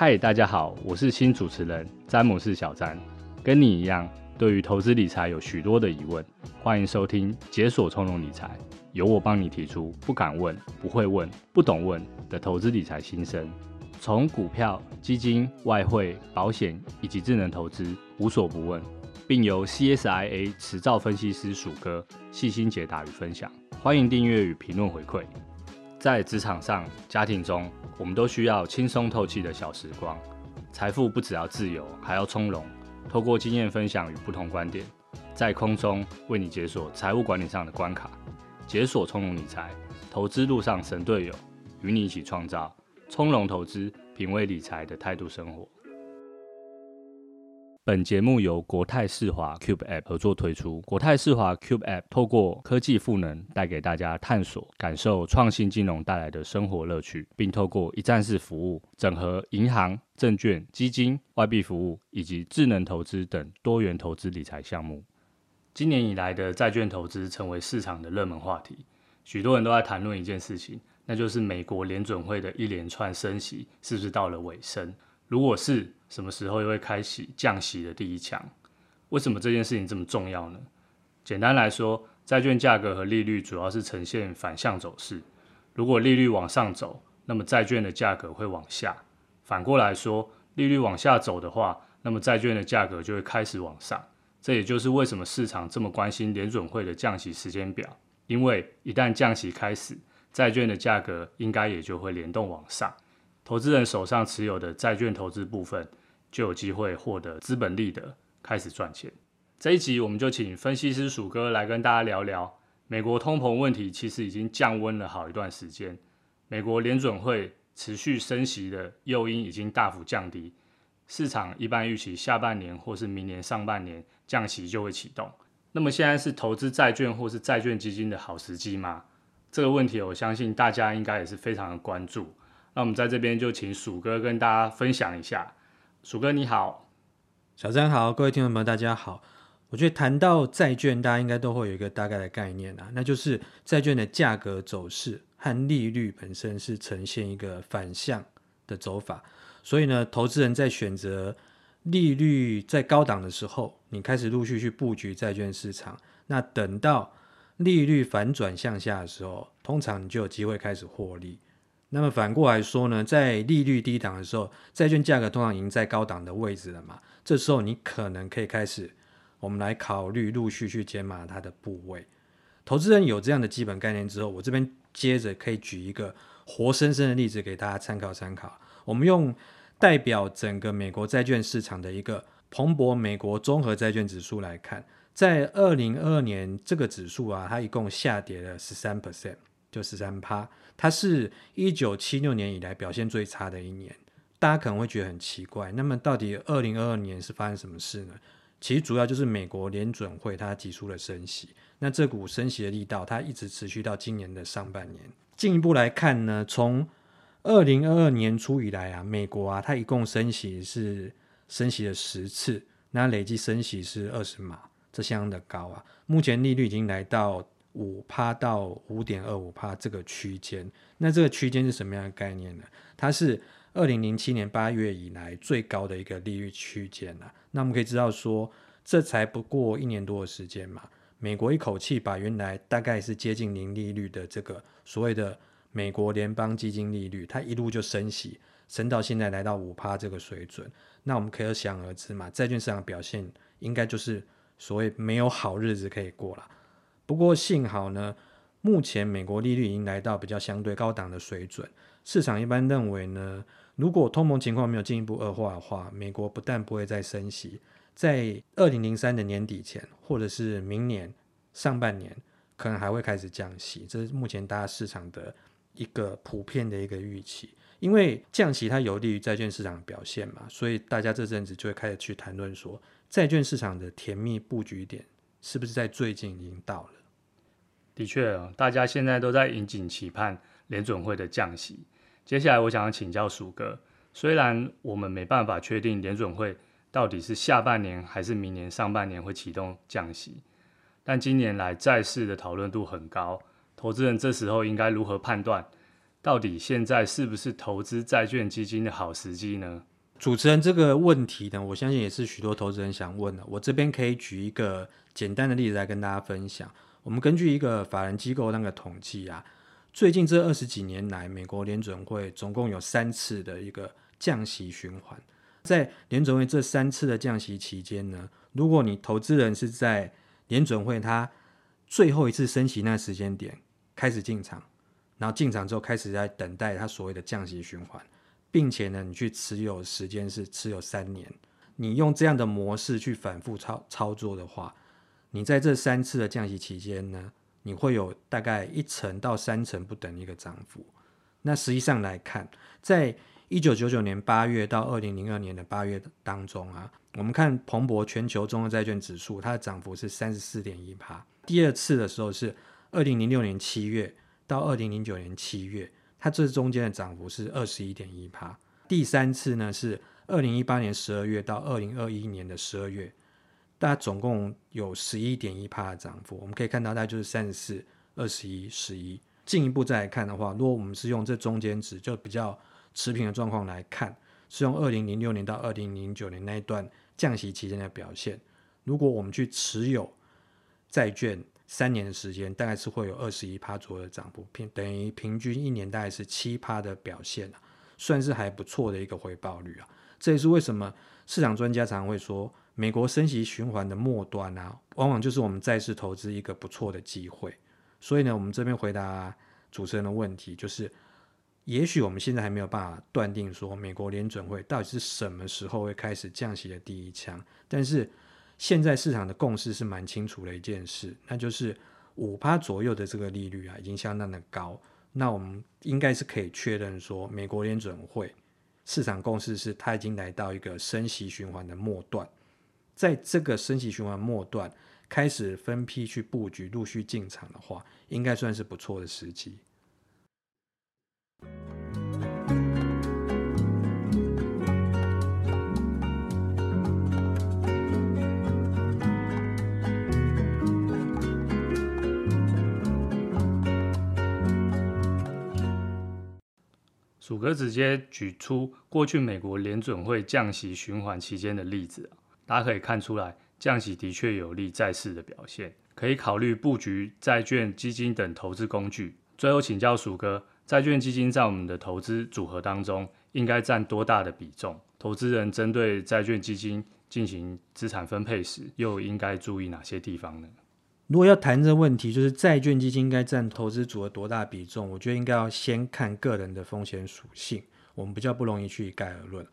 嗨，大家好，我是新主持人詹姆士小詹，跟你一样，对于投资理财有许多的疑问，欢迎收听解锁从容理财，由我帮你提出不敢问、不会问、不懂问的投资理财心声，从股票、基金、外汇、保险以及智能投资无所不问，并由 CSIA 持照分析师鼠哥细心解答与分享，欢迎订阅与评论回馈。在职场上、家庭中，我们都需要轻松透气的小时光。财富不只要自由，还要从容。透过经验分享与不同观点，在空中为你解锁财务管理上的关卡，解锁从容理财，投资路上神队友，与你一起创造从容投资、品味理财的态度生活。本节目由国泰世华 Cube App 合作推出。国泰世华 Cube App 透过科技赋能，带给大家探索、感受创新金融带来的生活乐趣，并透过一站式服务，整合银行、证券、基金、外币服务以及智能投资等多元投资理财项目。今年以来的债券投资成为市场的热门话题，许多人都在谈论一件事情，那就是美国联准会的一连串升息是不是到了尾声？如果是，什么时候又会开启降息的第一枪？为什么这件事情这么重要呢？简单来说，债券价格和利率主要是呈现反向走势。如果利率往上走，那么债券的价格会往下；反过来说，利率往下走的话，那么债券的价格就会开始往上。这也就是为什么市场这么关心联准会的降息时间表，因为一旦降息开始，债券的价格应该也就会联动往上。投资人手上持有的债券投资部分，就有机会获得资本利得，开始赚钱。这一集我们就请分析师鼠哥来跟大家聊聊，美国通膨问题其实已经降温了好一段时间，美国联准会持续升息的诱因已经大幅降低，市场一般预期下半年或是明年上半年降息就会启动。那么现在是投资债券或是债券基金的好时机吗？这个问题我相信大家应该也是非常的关注。那我们在这边就请鼠哥跟大家分享一下。鼠哥你好，小张好，各位听众朋友大家好。我觉得谈到债券，大家应该都会有一个大概的概念啊，那就是债券的价格走势和利率本身是呈现一个反向的走法。所以呢，投资人在选择利率在高档的时候，你开始陆续去布局债券市场。那等到利率反转向下的时候，通常你就有机会开始获利。那么反过来说呢，在利率低档的时候，债券价格通常已经在高档的位置了嘛。这时候你可能可以开始，我们来考虑陆续去减码它的部位。投资人有这样的基本概念之后，我这边接着可以举一个活生生的例子给大家参考参考。我们用代表整个美国债券市场的一个彭博美国综合债券指数来看，在二零二二年这个指数啊，它一共下跌了十三 percent。就十三趴，它是一九七六年以来表现最差的一年。大家可能会觉得很奇怪，那么到底二零二二年是发生什么事呢？其实主要就是美国联准会它提出了升息，那这股升息的力道它一直持续到今年的上半年。进一步来看呢，从二零二二年初以来啊，美国啊它一共升息是升息了十次，那累计升息是二十码，这相当的高啊。目前利率已经来到。五趴到五点二五趴这个区间，那这个区间是什么样的概念呢？它是二零零七年八月以来最高的一个利率区间了。那我们可以知道说，这才不过一年多的时间嘛，美国一口气把原来大概是接近零利率的这个所谓的美国联邦基金利率，它一路就升息，升到现在来到五趴这个水准。那我们可想而知嘛，债券市场表现应该就是所谓没有好日子可以过了。不过幸好呢，目前美国利率已经来到比较相对高档的水准。市场一般认为呢，如果通膨情况没有进一步恶化的话，美国不但不会再升息，在二零零三的年底前，或者是明年上半年，可能还会开始降息。这是目前大家市场的一个普遍的一个预期。因为降息它有利于债券市场的表现嘛，所以大家这阵子就会开始去谈论说，债券市场的甜蜜布局点是不是在最近已经到了。的确，大家现在都在引颈期盼联准会的降息。接下来，我想要请教鼠哥，虽然我们没办法确定联准会到底是下半年还是明年上半年会启动降息，但今年来债市的讨论度很高，投资人这时候应该如何判断到底现在是不是投资债券基金的好时机呢？主持人这个问题呢，我相信也是许多投资人想问的。我这边可以举一个简单的例子来跟大家分享。我们根据一个法人机构那个统计啊，最近这二十几年来，美国联准会总共有三次的一个降息循环。在联准会这三次的降息期间呢，如果你投资人是在联准会它最后一次升息那时间点开始进场，然后进场之后开始在等待它所谓的降息循环，并且呢，你去持有时间是持有三年，你用这样的模式去反复操操作的话，你在这三次的降息期间呢，你会有大概一成到三成不等的一个涨幅。那实际上来看，在一九九九年八月到二零零二年的八月当中啊，我们看彭博全球综合债券指数，它的涨幅是三十四点一趴。第二次的时候是二零零六年七月到二零零九年七月，它这中间的涨幅是二十一点一趴。第三次呢是二零一八年十二月到二零二一年的十二月。大家总共有十一点一趴的涨幅，我们可以看到，大概就是三十四、二十一、十一。进一步再来看的话，如果我们是用这中间值，就比较持平的状况来看，是用二零零六年到二零零九年那一段降息期间的表现。如果我们去持有债券三年的时间，大概是会有二十一趴左右的涨幅，平等于平均一年大概是七趴的表现，算是还不错的一个回报率啊。这也是为什么市场专家常常会说。美国升息循环的末端啊，往往就是我们再次投资一个不错的机会。所以呢，我们这边回答主持人的问题，就是也许我们现在还没有办法断定说美国联准会到底是什么时候会开始降息的第一枪。但是现在市场的共识是蛮清楚的一件事，那就是五趴左右的这个利率啊，已经相当的高。那我们应该是可以确认说，美国联准会市场共识是它已经来到一个升息循环的末段。在这个升息循环末段开始分批去布局，陆续进场的话，应该算是不错的时机。鼠哥直接举出过去美国联准会降息循环期间的例子。大家可以看出来，降息的确有利债市的表现，可以考虑布局债券、基金等投资工具。最后请教鼠哥，债券基金在我们的投资组合当中应该占多大的比重？投资人针对债券基金进行资产分配时，又应该注意哪些地方呢？如果要谈这个问题，就是债券基金应该占投资组合多大比重？我觉得应该要先看个人的风险属性，我们比较不容易去一概而论。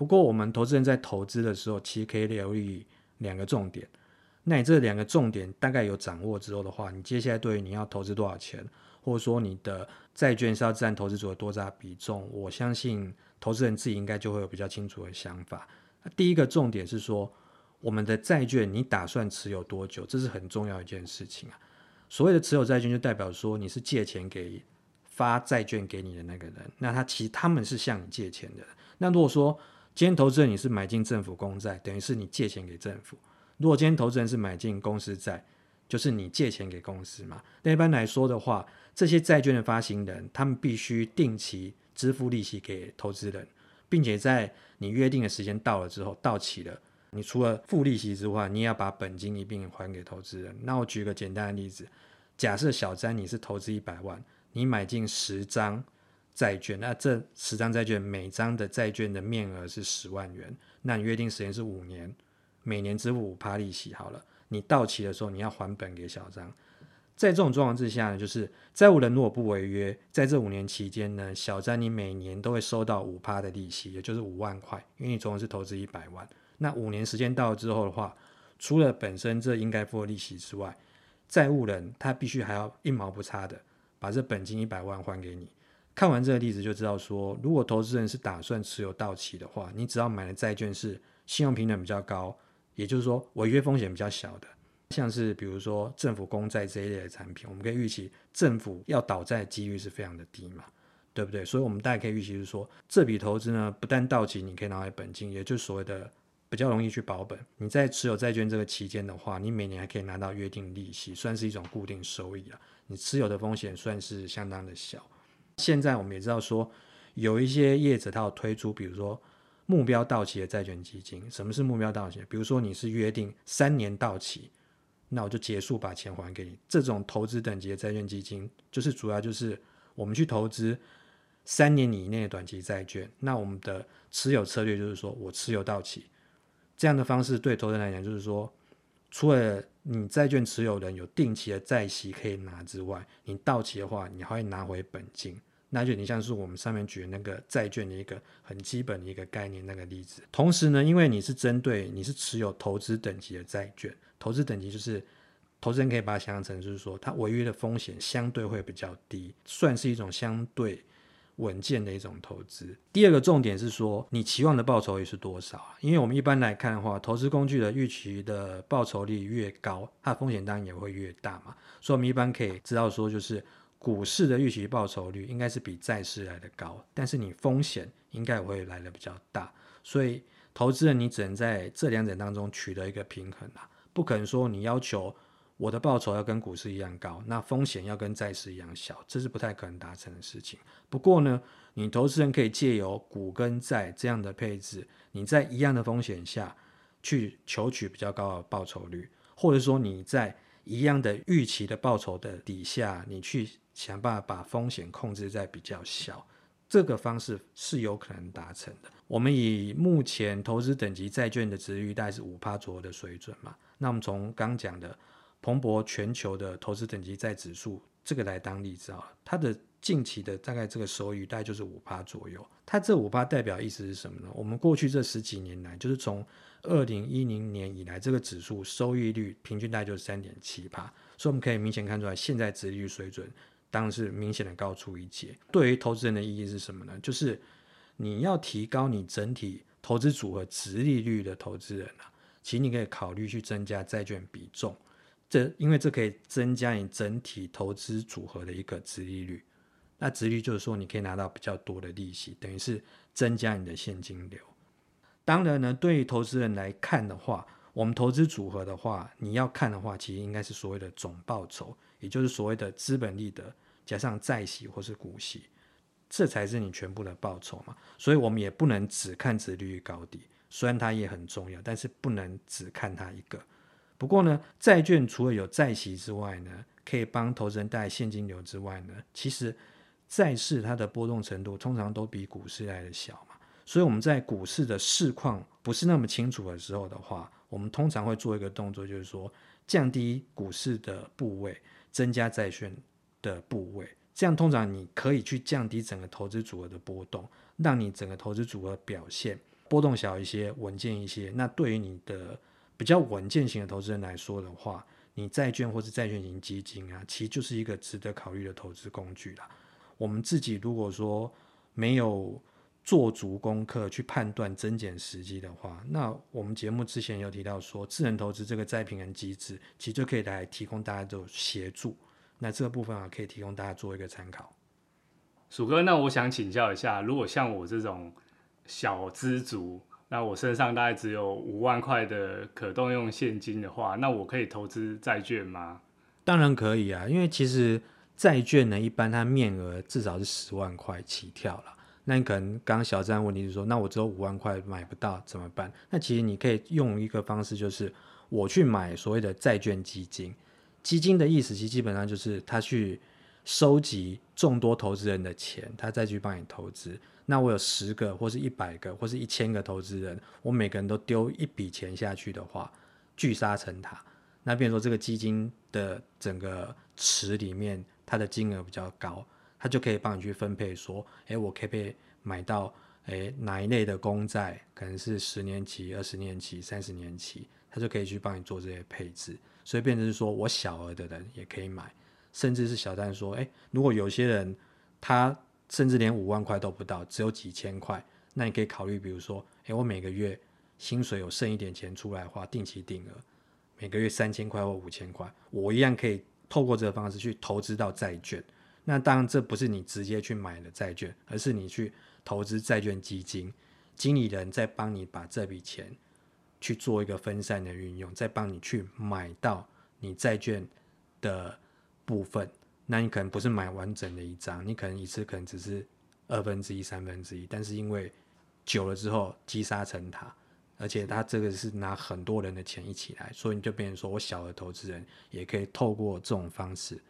不过，我们投资人在投资的时候，其实可以留意两个重点。那你这两个重点大概有掌握之后的话，你接下来对于你要投资多少钱，或者说你的债券是要占投资组合多大比重，我相信投资人自己应该就会有比较清楚的想法。第一个重点是说，我们的债券你打算持有多久？这是很重要一件事情啊。所谓的持有债券，就代表说你是借钱给发债券给你的那个人，那他其实他们是向你借钱的。那如果说今天投资人你是买进政府公债，等于是你借钱给政府。如果今天投资人是买进公司债，就是你借钱给公司嘛。那一般来说的话，这些债券的发行人，他们必须定期支付利息给投资人，并且在你约定的时间到了之后，到期了，你除了付利息之外，你也要把本金一并还给投资人。那我举个简单的例子，假设小詹你是投资一百万，你买进十张。债券，那这十张债券每张的债券的面额是十万元，那你约定时间是五年，每年支付五趴利息好了。你到期的时候你要还本给小张，在这种状况之下呢，就是债务人如果不违约，在这五年期间呢，小张你每年都会收到五趴的利息，也就是五万块，因为你总共是投资一百万。那五年时间到了之后的话，除了本身这应该付的利息之外，债务人他必须还要一毛不差的把这本金一百万还给你。看完这个例子就知道说，如果投资人是打算持有到期的话，你只要买的债券是信用评等比较高，也就是说违约风险比较小的，像是比如说政府公债这一类的产品，我们可以预期政府要倒债的几率是非常的低嘛，对不对？所以我们大概可以预期是说，这笔投资呢，不但到期你可以拿回本金，也就是所谓的比较容易去保本。你在持有债券这个期间的话，你每年还可以拿到约定利息，算是一种固定收益了。你持有的风险算是相当的小。现在我们也知道说，有一些业者他有推出，比如说目标到期的债券基金。什么是目标到期？比如说你是约定三年到期，那我就结束把钱还给你。这种投资等级的债券基金，就是主要就是我们去投资三年以内的短期债券。那我们的持有策略就是说我持有到期，这样的方式对投资人来讲就是说，除了你债券持有人有定期的债息可以拿之外，你到期的话，你还会拿回本金。那就你像是我们上面举的那个债券的一个很基本的一个概念那个例子。同时呢，因为你是针对你是持有投资等级的债券，投资等级就是投资人可以把它想象成就是说，它违约的风险相对会比较低，算是一种相对稳健的一种投资。第二个重点是说，你期望的报酬率是多少啊？因为我们一般来看的话，投资工具的预期的报酬率越高，它的风险当然也会越大嘛。所以，我们一般可以知道说，就是股市的预期报酬率应该是比债市来的高，但是你风险应该也会来的比较大。所以，投资人你只能在这两者当中取得一个平衡啊，不可能说你要求。我的报酬要跟股市一样高，那风险要跟债市一样小，这是不太可能达成的事情。不过呢，你投资人可以借由股跟债这样的配置，你在一样的风险下去求取比较高的报酬率，或者说你在一样的预期的报酬的底下，你去想办法把风险控制在比较小，这个方式是有可能达成的。我们以目前投资等级债券的殖利率大概是五趴左右的水准嘛，那我们从刚讲的。彭博全球的投资等级债指数，这个来当例子啊，它的近期的大概这个收益大概就是五趴左右。它这五趴代表意思是什么呢？我们过去这十几年来，就是从二零一零年以来，这个指数收益率平均大概就是三点七趴。所以我们可以明显看出来，现在殖利率水准当然是明显的高出一截。对于投资人的意义是什么呢？就是你要提高你整体投资组合殖利率的投资人啊，其实你可以考虑去增加债券比重。这因为这可以增加你整体投资组合的一个殖利率，那殖利率就是说你可以拿到比较多的利息，等于是增加你的现金流。当然呢，对于投资人来看的话，我们投资组合的话，你要看的话，其实应该是所谓的总报酬，也就是所谓的资本利得加上债息或是股息，这才是你全部的报酬嘛。所以我们也不能只看殖利率高低，虽然它也很重要，但是不能只看它一个。不过呢，债券除了有债息之外呢，可以帮投资人带来现金流之外呢，其实债市它的波动程度通常都比股市来的小。所以我们在股市的市况不是那么清楚的时候的话，我们通常会做一个动作，就是说降低股市的部位，增加债券的部位。这样通常你可以去降低整个投资组合的波动，让你整个投资组合表现波动小一些，稳健一些。那对于你的比较稳健型的投资人来说的话，你债券或是债券型基金啊，其实就是一个值得考虑的投资工具啦。我们自己如果说没有做足功课去判断增减时机的话，那我们节目之前有提到说，智能投资这个再平衡机制，其实就可以来提供大家的协助。那这个部分啊，可以提供大家做一个参考。鼠哥，那我想请教一下，如果像我这种小资族，那我身上大概只有五万块的可动用现金的话，那我可以投资债券吗？当然可以啊，因为其实债券呢，一般它面额至少是十万块起跳了。那你可能刚刚小詹问题是说，那我只有五万块买不到怎么办？那其实你可以用一个方式，就是我去买所谓的债券基金。基金的意思其实基本上就是他去收集众多投资人的钱，他再去帮你投资。那我有十个，或是一百个，或是一千个投资人，我每个人都丢一笔钱下去的话，聚沙成塔。那变成说这个基金的整个池里面，它的金额比较高，它就可以帮你去分配，说，哎，我可不可以买到，哎，哪一类的公债，可能是十年期、二十年期、三十年期，它就可以去帮你做这些配置。所以变成是说我小额的人也可以买，甚至是小单说，哎，如果有些人他。甚至连五万块都不到，只有几千块，那你可以考虑，比如说，诶，我每个月薪水有剩一点钱出来花定期定额，每个月三千块或五千块，我一样可以透过这个方式去投资到债券。那当然，这不是你直接去买的债券，而是你去投资债券基金，经理人在帮你把这笔钱去做一个分散的运用，再帮你去买到你债券的部分。那你可能不是买完整的一张，你可能一次可能只是二分之一、三分之一，但是因为久了之后积沙成塔，而且他这个是拿很多人的钱一起来，所以你就变成说我小额投资人也可以透过这种方式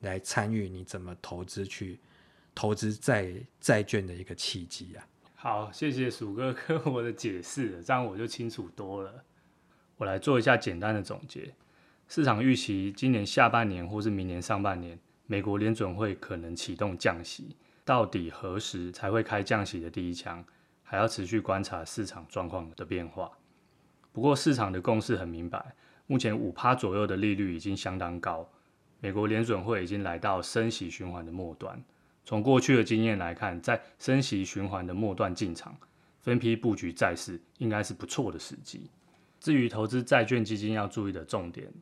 来参与你怎么投资去投资债债券的一个契机啊。好，谢谢鼠哥跟我的解释，这样我就清楚多了。我来做一下简单的总结。市场预期今年下半年或是明年上半年，美国联准会可能启动降息，到底何时才会开降息的第一枪，还要持续观察市场状况的变化。不过市场的共识很明白，目前五趴左右的利率已经相当高，美国联准会已经来到升息循环的末端。从过去的经验来看，在升息循环的末端进场，分批布局债市，应该是不错的时机。至于投资债券基金要注意的重点，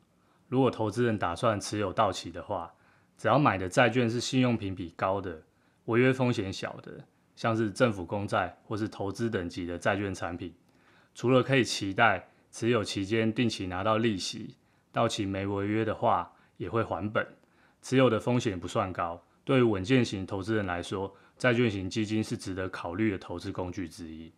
如果投资人打算持有到期的话，只要买的债券是信用评比高的、违约风险小的，像是政府公债或是投资等级的债券产品，除了可以期待持有期间定期拿到利息，到期没违约的话也会还本，持有的风险不算高。对于稳健型投资人来说，债券型基金是值得考虑的投资工具之一。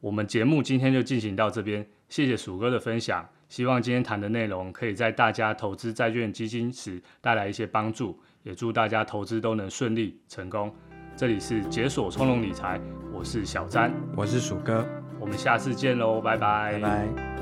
我们节目今天就进行到这边，谢谢鼠哥的分享。希望今天谈的内容可以在大家投资债券基金时带来一些帮助，也祝大家投资都能顺利成功。这里是解锁从容理财，我是小詹，我是鼠哥，我们下次见喽，拜拜。拜拜。